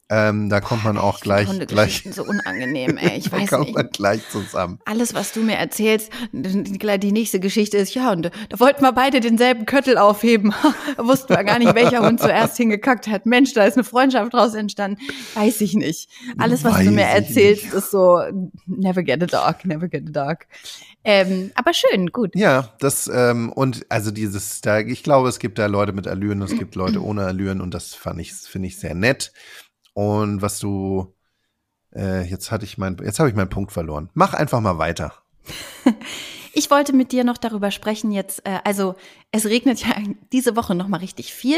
Ähm, da kommt man auch gleich gleich so unangenehm, ey. Ich da weiß kommt nicht. man gleich zusammen. Alles, was du mir erzählst, die, nächste Geschichte ist, ja, und da wollten wir beide denselben Köttel aufheben. Da wussten wir gar nicht, welcher Hund zuerst hingekackt hat. Mensch, da ist eine Freundschaft draus entstanden. Weiß ich nicht. Alles, was Weiß du mir erzählst, nicht. ist so, never get a dog, never get a dog. Ähm, aber schön, gut. Ja, das ähm, und also dieses, da, ich glaube, es gibt da Leute mit Allüren, es gibt Leute ohne Allüren und das fand ich, finde ich sehr nett. Und was du, äh, jetzt hatte ich mein, jetzt habe ich meinen Punkt verloren. Mach einfach mal weiter. Ich wollte mit dir noch darüber sprechen jetzt, äh, also es regnet ja diese Woche noch mal richtig viel.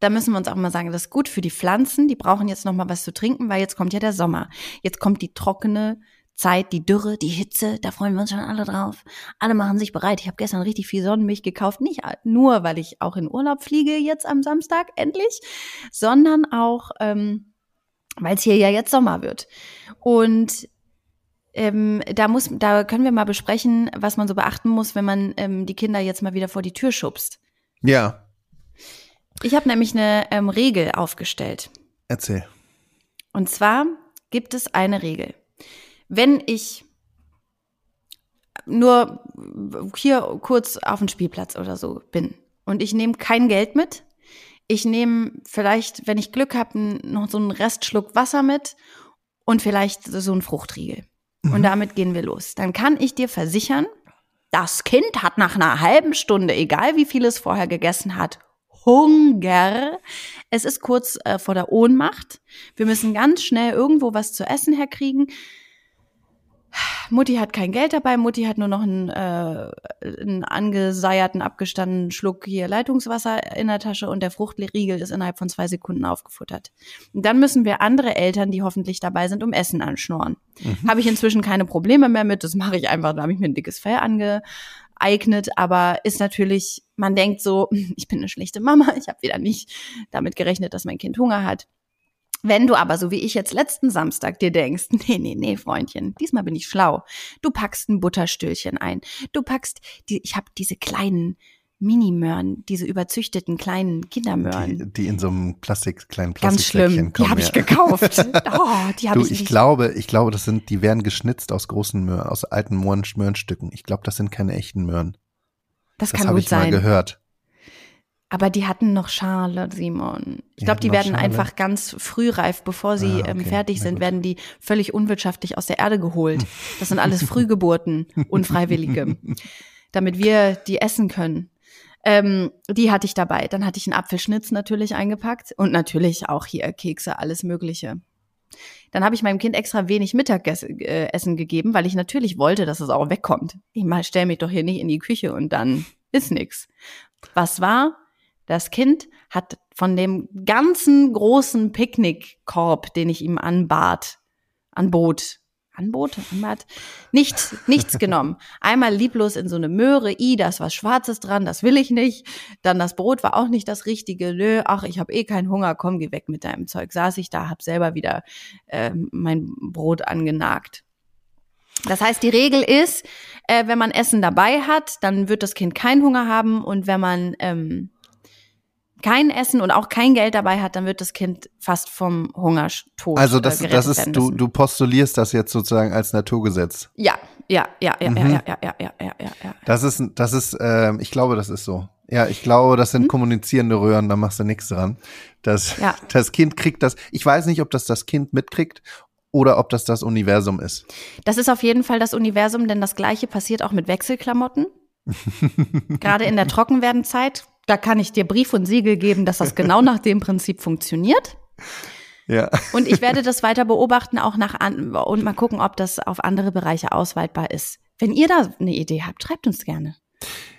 Da müssen wir uns auch mal sagen, das ist gut für die Pflanzen. Die brauchen jetzt noch mal was zu trinken, weil jetzt kommt ja der Sommer. Jetzt kommt die trockene Zeit, die Dürre, die Hitze. Da freuen wir uns schon alle drauf. Alle machen sich bereit. Ich habe gestern richtig viel Sonnenmilch gekauft. Nicht nur, weil ich auch in Urlaub fliege jetzt am Samstag endlich, sondern auch, ähm, weil es hier ja jetzt Sommer wird. Und ähm, da muss, da können wir mal besprechen, was man so beachten muss, wenn man ähm, die Kinder jetzt mal wieder vor die Tür schubst. Ja, Ich habe nämlich eine ähm, Regel aufgestellt. erzähl. Und zwar gibt es eine Regel. Wenn ich nur hier kurz auf dem Spielplatz oder so bin und ich nehme kein Geld mit, ich nehme vielleicht, wenn ich Glück habe, noch so einen Restschluck Wasser mit und vielleicht so einen Fruchtriegel. Und damit gehen wir los. Dann kann ich dir versichern, das Kind hat nach einer halben Stunde, egal wie viel es vorher gegessen hat, Hunger. Es ist kurz äh, vor der Ohnmacht. Wir müssen ganz schnell irgendwo was zu essen herkriegen. Mutti hat kein Geld dabei. Mutti hat nur noch einen, äh, einen angeseierten, abgestandenen Schluck hier Leitungswasser in der Tasche und der Fruchtriegel ist innerhalb von zwei Sekunden aufgefuttert. Und dann müssen wir andere Eltern, die hoffentlich dabei sind, um Essen anschnorren. Habe ich inzwischen keine Probleme mehr mit. Das mache ich einfach. Da habe ich mir ein dickes Fell angeeignet. Aber ist natürlich, man denkt so, ich bin eine schlechte Mama. Ich habe wieder nicht damit gerechnet, dass mein Kind Hunger hat. Wenn du aber, so wie ich jetzt letzten Samstag, dir denkst, nee, nee, nee, Freundchen, diesmal bin ich schlau. Du packst ein Butterstüllchen ein. Du packst, die, ich habe diese kleinen Mini-Möhren, diese überzüchteten kleinen Kindermöhren. Die, die in so einem Plastik, kleinen Ganz schlimm. Plastiksäckchen Die kommen. habe ich ja. gekauft. Oh, die habe Du, ich ich nicht. glaube, ich glaube, das sind, die werden geschnitzt aus großen Möhren, aus alten Möhren, Möhrenstücken. Ich glaube, das sind keine echten Möhren. das Das kann habe gut ich mal sein. gehört. Aber die hatten noch Schale, Simon. Ich glaube, die werden Schale? einfach ganz frühreif, bevor sie Ah, ähm, okay. fertig Na sind, werden die völlig unwirtschaftlich aus der Erde geholt. Das sind alles Frühgeburten, Unfreiwillige, damit wir die essen können. Ähm, die hatte ich dabei. Dann hatte ich einen Apfelschnitz natürlich eingepackt und natürlich auch hier Kekse, alles Mögliche. Dann habe ich meinem Kind extra wenig Mittagessen äh, gegeben, weil ich natürlich wollte, dass es auch wegkommt. Ich mal stell mich doch hier nicht in die Küche und dann ist nix. Was war? Das Kind hat von dem ganzen großen Picknickkorb, den ich ihm anbat, anbot, anbot, anbat, nichts, nichts genommen. Einmal lieblos in so eine Möhre, i, da ist was Schwarzes dran, das will ich nicht. Dann das Brot war auch nicht das Richtige, nö, ach, ich habe eh keinen Hunger, komm, geh weg mit deinem Zeug. Saß ich da, hab selber wieder äh, mein Brot angenagt. Das heißt, die Regel ist, äh, wenn man Essen dabei hat, dann wird das Kind keinen Hunger haben und wenn man ähm, kein Essen und auch kein Geld dabei hat, dann wird das Kind fast vom Hungertod Also äh, das, gerettet das ist, du, du postulierst das jetzt sozusagen als Naturgesetz. Ja, ja, ja, ja, Mhm. ja, ja, ja, ja, ja, ja, ja. Das ist, das ist, ähm, ich glaube, das ist so. Ja, ich glaube, das sind kommunizierende Röhren, da machst du nichts dran. Das? Ja. das Kind kriegt das. Ich weiß nicht, ob das das Kind mitkriegt oder ob das das Universum ist. Das ist auf jeden Fall das Universum, denn das Gleiche passiert auch mit Wechselklamotten. Gerade in der Trockenwerdenzeit. Da kann ich dir Brief und Siegel geben, dass das genau nach dem Prinzip funktioniert. Ja. Und ich werde das weiter beobachten, auch nach an und mal gucken, ob das auf andere Bereiche ausweitbar ist. Wenn ihr da eine Idee habt, schreibt uns gerne.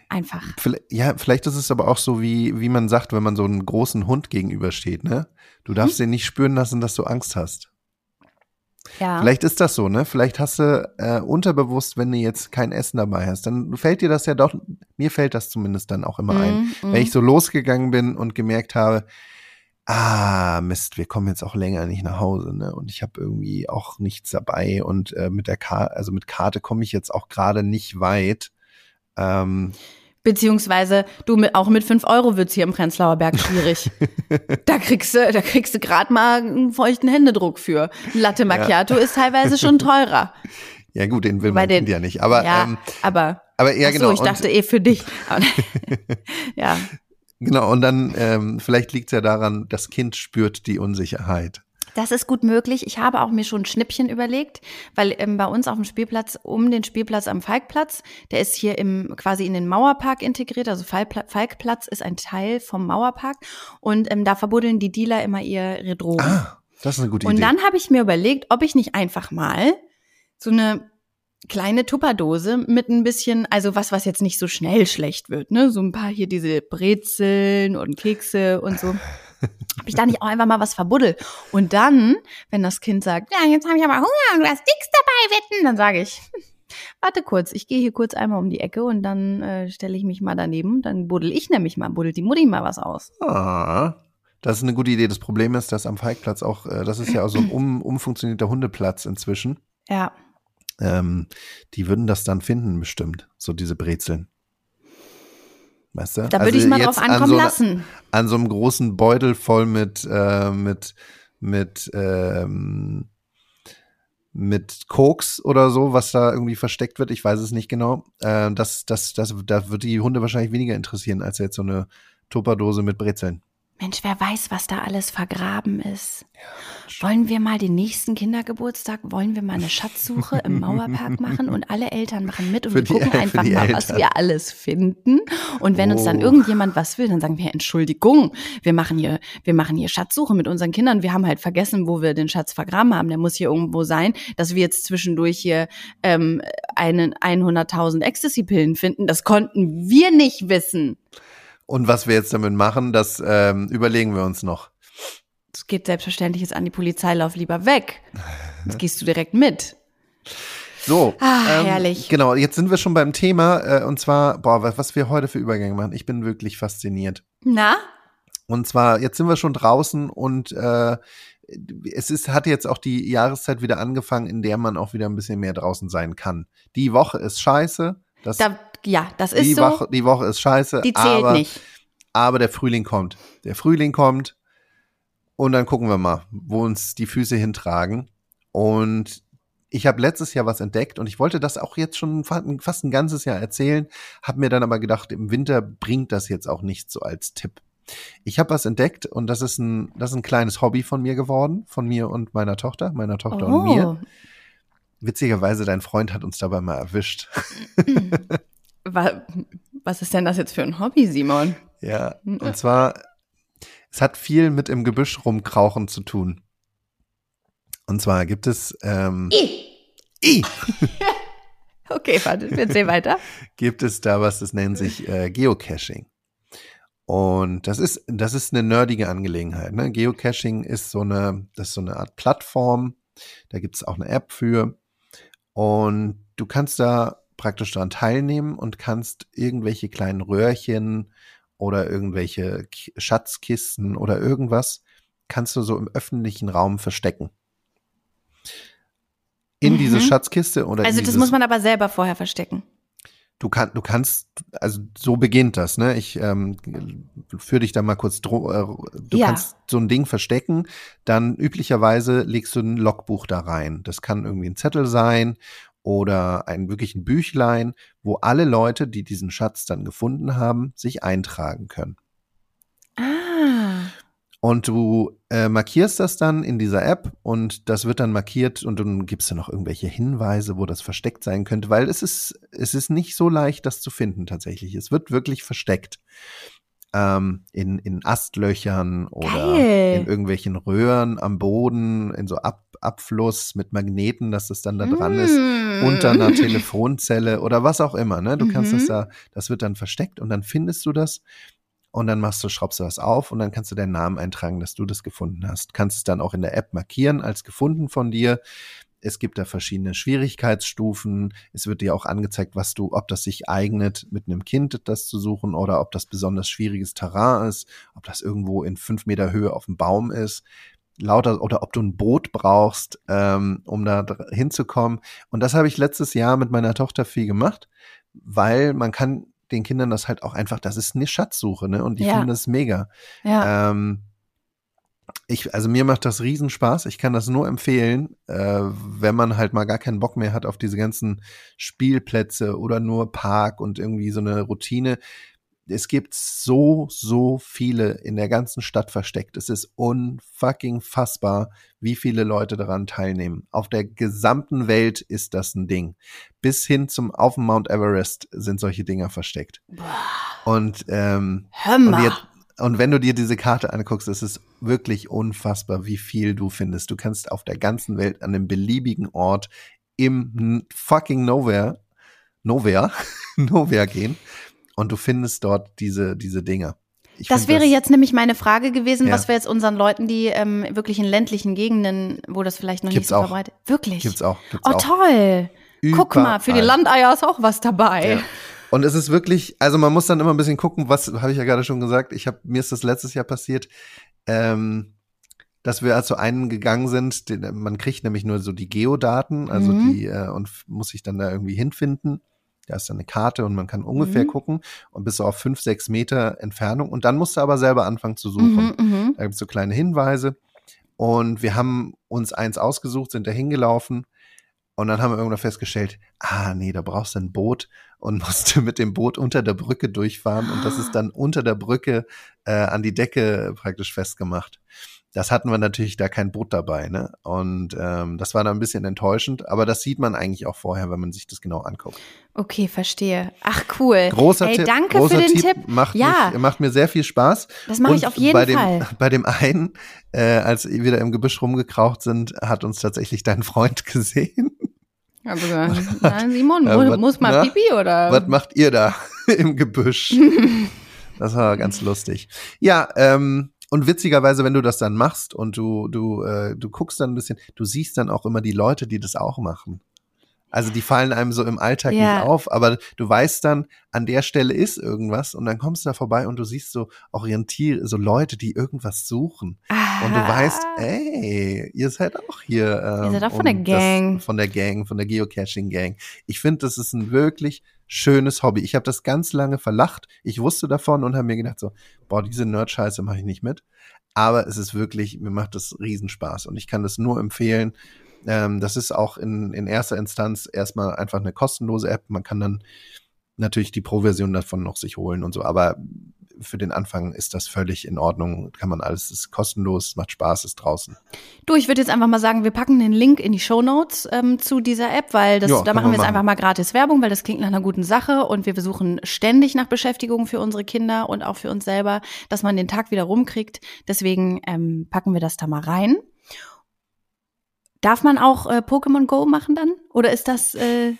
Einfach. Ja, vielleicht ist es aber auch so, wie, wie man sagt, wenn man so einen großen Hund gegenübersteht, ne? Du darfst den nicht spüren lassen, dass du Angst hast. Ja. Vielleicht ist das so, ne? Vielleicht hast du äh, unterbewusst, wenn du jetzt kein Essen dabei hast, dann fällt dir das ja doch, mir fällt das zumindest dann auch immer ein. Mhm, mhm. Wenn ich so losgegangen bin und gemerkt habe, ah, Mist, wir kommen jetzt auch länger nicht nach Hause, ne? Und ich habe irgendwie auch nichts dabei und äh, mit der Karte, also mit Karte komme ich jetzt auch gerade nicht weit. Ähm, Beziehungsweise du mit, auch mit fünf Euro wird's hier im Prenzlauer Berg schwierig. da kriegst du, da kriegst du gerade mal einen feuchten Händedruck für. Latte Macchiato ist teilweise schon teurer. ja gut, den will Bei man den- ja nicht. Aber, ja, ähm, aber. aber ja, ach so, genau. ich und- dachte eh für dich. Ja. Genau, und dann ähm, vielleicht liegt es ja daran, das Kind spürt die Unsicherheit. Das ist gut möglich. Ich habe auch mir schon ein Schnippchen überlegt, weil ähm, bei uns auf dem Spielplatz, um den Spielplatz am Falkplatz, der ist hier im quasi in den Mauerpark integriert. Also Falkpla- Falkplatz ist ein Teil vom Mauerpark und ähm, da verbuddeln die Dealer immer ihre Drogen. Ah, das ist eine gute Und Idee. dann habe ich mir überlegt, ob ich nicht einfach mal so eine kleine Tupperdose mit ein bisschen, also was, was jetzt nicht so schnell schlecht wird, ne? So ein paar hier diese Brezeln und Kekse und so. Ob ich da nicht auch einfach mal was verbuddel. Und dann, wenn das Kind sagt, ja, jetzt habe ich aber Hunger und du hast nichts dabei, wetten, dann sage ich, warte kurz, ich gehe hier kurz einmal um die Ecke und dann äh, stelle ich mich mal daneben. Dann buddel ich nämlich mal, buddelt die Mutti mal was aus. ah, Das ist eine gute Idee. Das Problem ist, dass am Falkplatz auch, äh, das ist ja auch so ein um, umfunktionierter Hundeplatz inzwischen. Ja. Ähm, die würden das dann finden, bestimmt, so diese Brezeln. Weißt du? Da würde ich mal drauf ankommen so einer- lassen. An so einem großen Beutel voll mit, äh, mit, mit, ähm, mit Koks oder so, was da irgendwie versteckt wird. Ich weiß es nicht genau. Äh, das, das, das, da wird die Hunde wahrscheinlich weniger interessieren als jetzt so eine Tupperdose mit Brezeln. Mensch, wer weiß, was da alles vergraben ist. Wollen wir mal den nächsten Kindergeburtstag, wollen wir mal eine Schatzsuche im Mauerpark machen und alle Eltern machen mit und Für wir die- gucken für einfach die mal, was Eltern. wir alles finden. Und wenn uns dann Oh. irgendjemand was will, dann sagen wir, Entschuldigung, wir machen hier, wir machen hier Schatzsuche mit unseren Kindern. Wir haben halt vergessen, wo wir den Schatz vergraben haben. Der muss hier irgendwo sein, dass wir jetzt zwischendurch hier ähm, einen 100.000 Ecstasy-Pillen finden. Das konnten wir nicht wissen. Und was wir jetzt damit machen, das ähm, überlegen wir uns noch. Es geht selbstverständlich jetzt an die Polizei, lauf lieber weg. Jetzt gehst du direkt mit. So. Ah, herrlich. Genau, jetzt sind wir schon beim Thema. Äh, und zwar, boah, was, was wir heute für Übergänge machen. Ich bin wirklich fasziniert. Na? Und zwar, jetzt sind wir schon draußen und äh, es ist, hat jetzt auch die Jahreszeit wieder angefangen, in der man auch wieder ein bisschen mehr draußen sein kann. Die Woche ist scheiße. Das, Da, ja, das ist die, so. Woche, die Woche ist scheiße. die zählt aber, nicht. Aber der Frühling kommt. Der Frühling kommt und dann gucken wir mal, wo uns die Füße hintragen. Und ich habe letztes Jahr was entdeckt und ich wollte das auch jetzt schon fa- fast ein ganzes Jahr erzählen, habe mir dann aber gedacht, im Winter bringt das jetzt auch nicht so als Tipp. Ich habe was entdeckt und das ist ein das ist ein kleines Hobby von mir geworden, von mir und meiner Tochter, meiner Tochter und mir. Witzigerweise, dein Freund hat uns dabei mal erwischt. wa- was ist denn das jetzt für ein Hobby, Simon? Ja, und zwar, es hat viel mit im Gebüsch rumkrauchen zu tun. Und zwar gibt es, ähm, I. Okay, warte, wir sehen weiter. gibt es da was, das nennt sich äh, Geocaching. Und das ist, das ist eine nerdige Angelegenheit. Ne? Geocaching ist so eine, das ist so eine Art Plattform. Da gibt es auch eine App für. Und du kannst da praktisch daran teilnehmen und kannst irgendwelche kleinen Röhrchen oder irgendwelche Schatzkisten oder irgendwas kannst du so im öffentlichen Raum verstecken. In Mhm. diese Schatzkiste oder in Also das muss man aber selber vorher verstecken. Du, kann, du kannst, also so beginnt das, ne? Ich ähm, führe dich da mal kurz dro äh, Du Ja. kannst so ein Ding verstecken, dann üblicherweise legst du ein Logbuch da rein. Das kann irgendwie ein Zettel sein oder ein wirklich ein Büchlein, wo alle Leute, die diesen Schatz dann gefunden haben, sich eintragen können. Und du äh, markierst das dann in dieser App und das wird dann markiert und dann gibst du noch irgendwelche Hinweise, wo das versteckt sein könnte, weil es ist, es ist nicht so leicht, das zu finden tatsächlich. Es wird wirklich versteckt. Ähm, in, in Astlöchern oder Geil. in irgendwelchen Röhren am Boden, in so Ab Abfluss mit Magneten, dass das dann da dran ist Mm. unter einer Telefonzelle oder was auch immer, ne? Du kannst Mhm. das da, das wird dann versteckt und dann findest du das und dann machst du, schraubst du das auf und dann kannst du deinen Namen eintragen, dass du das gefunden hast. Kannst es dann auch in der App markieren als gefunden von dir. Es gibt da verschiedene Schwierigkeitsstufen. Es wird dir auch angezeigt, was du, ob das sich eignet, mit einem Kind das zu suchen oder ob das besonders schwieriges Terrain ist, ob das irgendwo in fünf Meter Höhe auf dem Baum ist lauter oder ob du ein Boot brauchst, ähm, um da hinzukommen. Und das habe ich letztes Jahr mit meiner Tochter viel gemacht, weil man kann den Kindern das halt auch einfach, das ist eine Schatzsuche, ne? Und die Ja. finden das mega. Ja. Ähm, ich, also mir macht das Riesenspaß. Ich kann das nur empfehlen, äh, wenn man halt mal gar keinen Bock mehr hat auf diese ganzen Spielplätze oder nur Park und irgendwie so eine Routine. Es gibt so, so viele in der ganzen Stadt versteckt. Es ist unfucking fassbar, wie viele Leute daran teilnehmen. Auf der gesamten Welt ist das ein Ding. Bis hin zum auf dem Mount Everest sind solche Dinger versteckt. Und ähm, Hör und, mal. jetzt, und wenn du dir diese Karte anguckst, ist es wirklich unfassbar, wie viel du findest. Du kannst auf der ganzen Welt an einem beliebigen Ort im fucking Nowhere, Nowhere, Nowhere gehen und du findest dort diese, diese Dinger. Ich das wäre jetzt nämlich meine Frage gewesen, Ja. was wir jetzt unseren Leuten, die ähm, wirklich in ländlichen Gegenden, wo das vielleicht noch Gibt's nicht so auch. verbreitet Wirklich? Gibt's auch. Gibt's Oh, auch. toll. Guck mal, für die Überall. Landeier ist auch was dabei. Ja. Und es ist wirklich, also man muss dann immer ein bisschen gucken, was habe ich ja gerade schon gesagt. Ich habe mir ist das letztes Jahr passiert, ähm, dass wir also einen gegangen sind. Den, man kriegt nämlich nur so die Geodaten, also Mhm. die äh, und muss sich dann da irgendwie hinfinden. Da ist dann eine Karte und man kann ungefähr Mhm. gucken und bis auf fünf, sechs Meter Entfernung. Und dann musst du aber selber anfangen zu suchen. Mhm, mhm. Da gibt's so kleine Hinweise. Und wir haben uns eins ausgesucht, sind da hingelaufen. Und dann haben wir irgendwann festgestellt, ah nee, da brauchst du ein Boot und musste mit dem Boot unter der Brücke durchfahren. Und das ist dann unter der Brücke äh, an die Decke praktisch festgemacht. Das hatten wir natürlich da kein Boot dabei, ne? Und ähm, das war dann ein bisschen enttäuschend, aber das sieht man eigentlich auch vorher, wenn man sich das genau anguckt. Okay, verstehe. Ach, cool. Großer Ey, Tipp. danke großer für den Tipp. Tipp. Macht, Ja. mich, macht mir sehr viel Spaß. Das mache ich auf jeden bei dem, Fall. Bei dem einen, äh, als wir da im Gebüsch rumgekraucht sind, hat uns tatsächlich dein Freund gesehen. Also, na, Simon, Ja, wat- muss mal na? Pipi oder? Was macht ihr da im Gebüsch? Das war ganz lustig. Ja, ähm, und witzigerweise, wenn du das dann machst und du, du, äh, du guckst dann ein bisschen, du siehst dann auch immer die Leute, die das auch machen. Also die fallen einem so im Alltag Ja. nicht auf, aber du weißt dann, an der Stelle ist irgendwas und dann kommst du da vorbei und du siehst so Orientier, so Leute, die irgendwas suchen. Und du weißt, ey, ihr seid auch hier. Ähm, Ah. Ihr seid auch von der Gang. Das, von der Gang, von der Geocaching-Gang. Ich finde, das ist ein wirklich schönes Hobby. Ich habe das ganz lange verlacht. Ich wusste davon und habe mir gedacht so, boah, diese Nerd-Scheiße mache ich nicht mit. Aber es ist wirklich, mir macht das Riesenspaß und ich kann das nur empfehlen. Ähm, das ist auch in, in erster Instanz erstmal einfach eine kostenlose App. Man kann dann natürlich die Pro-Version davon noch sich holen und so, aber für den Anfang ist das völlig in Ordnung. Kann man alles, ist kostenlos, macht Spaß, ist draußen. Du, ich würde jetzt einfach mal sagen, wir packen den Link in die Shownotes ähm, zu dieser App, weil das, Ja, da machen wir wir jetzt machen. einfach mal gratis Werbung, weil das klingt nach einer guten Sache und wir versuchen ständig nach Beschäftigung für unsere Kinder und auch für uns selber, dass man den Tag wieder rumkriegt. Deswegen ähm, packen wir das da mal rein. Darf man auch äh, Pokémon Go machen dann? Oder ist das, äh,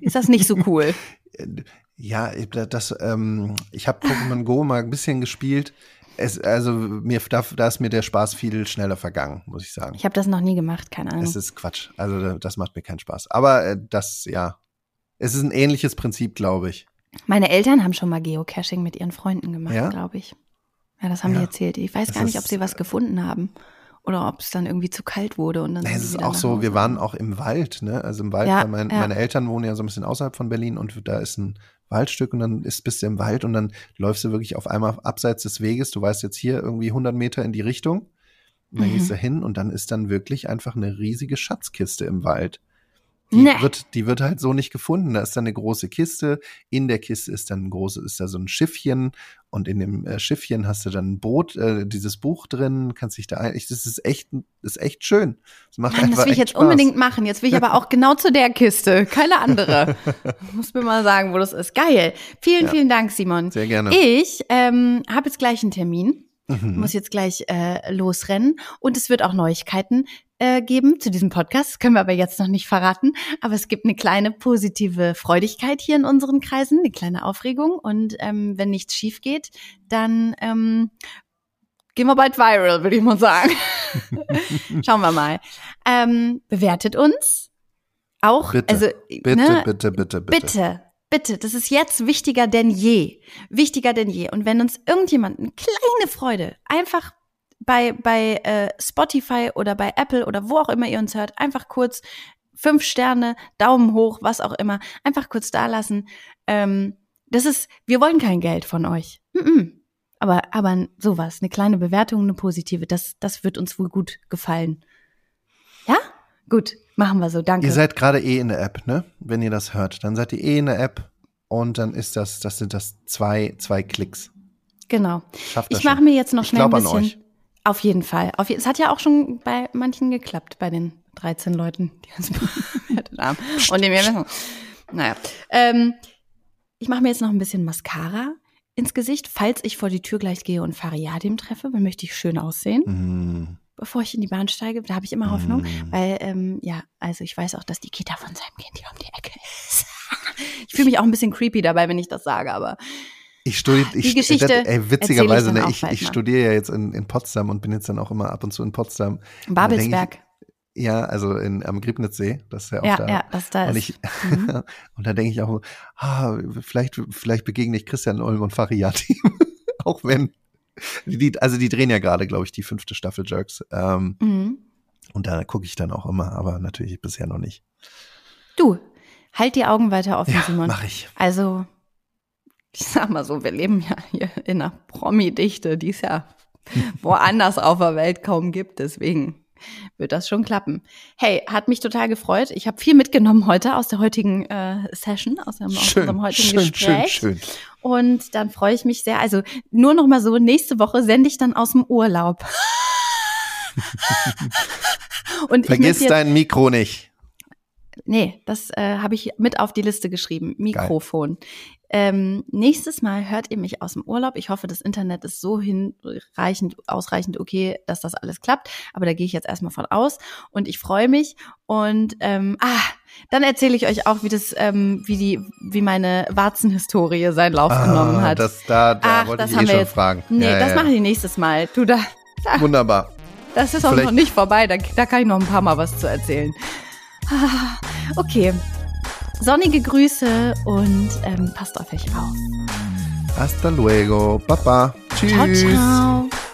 ist das nicht so cool? Ja, das, ähm, ich habe Pokémon Go mal ein bisschen gespielt. Es, also mir da, da ist mir der Spaß viel schneller vergangen, muss ich sagen. Ich habe das noch nie gemacht, keine Ahnung. Es ist Quatsch. Also das macht mir keinen Spaß. Aber äh, das, ja, es ist ein ähnliches Prinzip, glaube ich. Meine Eltern haben schon mal Geocaching mit ihren Freunden gemacht, Ja? glaube ich. Ja, das haben Ja. die erzählt. Ich weiß Das gar nicht, ob sie was äh, gefunden haben. Oder ob es dann irgendwie zu kalt wurde und dann Nee, Es ist auch so, wir waren auch im Wald, ne? Also im Wald, Ja, mein, ja. meine Eltern wohnen ja so ein bisschen außerhalb von Berlin und da ist ein Waldstück und dann ist, bist du im Wald und dann läufst du wirklich auf einmal abseits des Weges. Du weißt jetzt hier irgendwie 100 Meter in die Richtung. Und dann Mhm. gehst du hin und dann ist dann wirklich einfach eine riesige Schatzkiste im Wald. Die, Nee. wird, die wird halt so nicht gefunden. Da ist dann eine große Kiste. In der Kiste ist dann ein großes, ist da so ein Schiffchen. Und in dem äh, Schiffchen hast du dann ein Boot, äh, dieses Buch drin, kannst dich da ein. Ich, das ist echt, das ist echt schön. Das macht Mann, einfach das will ich jetzt Spaß. unbedingt machen. Jetzt will ich aber auch genau zu der Kiste, keine andere. Muss mir mal sagen, wo das ist. Geil. Vielen, Ja. vielen Dank, Simon. Sehr gerne. Ich ähm, habe jetzt gleich einen Termin. Mhm. muss jetzt gleich äh, losrennen. Und es wird auch Neuigkeiten äh, geben zu diesem Podcast. Können wir aber jetzt noch nicht verraten. Aber es gibt eine kleine positive Freudigkeit hier in unseren Kreisen, eine kleine Aufregung. Und ähm, wenn nichts schief geht, dann ähm, gehen wir bald viral, würde ich mal sagen. Schauen wir mal. Ähm, bewertet uns. Auch, Bitte, also, Bitte, ne, bitte, bitte, bitte. Bitte, bitte, das ist jetzt wichtiger denn je. Wichtiger denn je. Und wenn uns irgendjemand eine kleine Freude einfach bei, bei äh, Spotify oder bei Apple oder wo auch immer ihr uns hört, einfach kurz fünf Sterne, Daumen hoch, was auch immer, einfach kurz da lassen. Ähm, das ist, wir wollen kein Geld von euch. Mm -mm. Aber, aber sowas, eine kleine Bewertung, eine positive, das, das wird uns wohl gut gefallen. Ja? Gut, machen wir so, danke. Ihr seid gerade eh in der App, ne? Wenn ihr das hört, dann seid ihr eh in der App und dann ist das, das sind das zwei, zwei Klicks. genau. Schafft Ich mache mir jetzt noch Ich schnell ein glaub an bisschen. Auf jeden Fall. Auf je es hat ja auch schon bei manchen geklappt, bei den 13 Leuten, die uns bewertet haben. Und die mir wissen. Naja. Ähm, ich mache mir jetzt noch ein bisschen Mascara ins Gesicht, falls ich vor die Tür gleich gehe und Fariadim treffe, dann möchte ich schön aussehen, Mm. bevor ich in die Bahn steige. Da habe ich immer Hoffnung, Mm. weil, ähm, ja, also ich weiß auch, dass die Kita von seinem Kind hier um die Ecke ist. ich fühle mich auch ein bisschen creepy dabei, wenn ich das sage, aber Ich studiere, ich, Die Geschichte das- ey, erzähle witzigerweise, ich ne, ich, ich studiere ja jetzt in, in Potsdam und bin jetzt dann auch immer ab und zu in Potsdam. Babelsberg. Ja, also in, am Griebnitzsee, das ist ja auch Ja, da. ja, das da und, ist. ich, Mhm. und da denke ich auch, ah, vielleicht, vielleicht begegne ich Christian Ulm und Fariati. auch wenn, die, also die drehen ja gerade, glaube ich, die fünfte Staffel Jerks. Ähm, Mhm. und da gucke ich dann auch immer, aber natürlich bisher noch nicht. Du, halt die Augen weiter offen, Ja, Simon. mache ich. Also, ich sag mal so, wir leben ja hier in einer Promi-Dichte, die es ja woanders auf der Welt kaum gibt. Deswegen wird das schon klappen. Hey, hat mich total gefreut. Ich habe viel mitgenommen heute aus der heutigen äh, Session, aus, dem, aus Schön, unserem heutigen schön, schön, Gespräch. schön. Und dann freue ich mich sehr. Also nur noch mal so, nächste Woche sende ich dann aus dem Urlaub. Und Vergiss dein Mikro nicht. Nee, das äh, habe ich mit auf die Liste geschrieben. Mikrofon. Ähm, nächstes Mal hört ihr mich aus dem Urlaub. Ich hoffe, das Internet ist so hinreichend, ausreichend okay, dass das alles klappt. Aber da gehe ich jetzt erstmal von aus. Und ich freue mich. Und ähm, ah, dann erzähle ich euch auch, wie das, ähm, wie die, wie meine Warzenhistorie seinen Lauf genommen hat. Ah, Das, da da Ach, wollte das ich eh schon jetzt- fragen. nee, Ja, das ja, mache ich nächstes Mal. Du, da, ja. Wunderbar. das ist auch Vielleicht- noch nicht vorbei. Da, da kann ich noch ein paar Mal was zu erzählen. Ah, Okay. Sonnige Grüße und ähm, passt auf euch auf. Hasta luego. Baba. Tschüss. Ciao, ciao.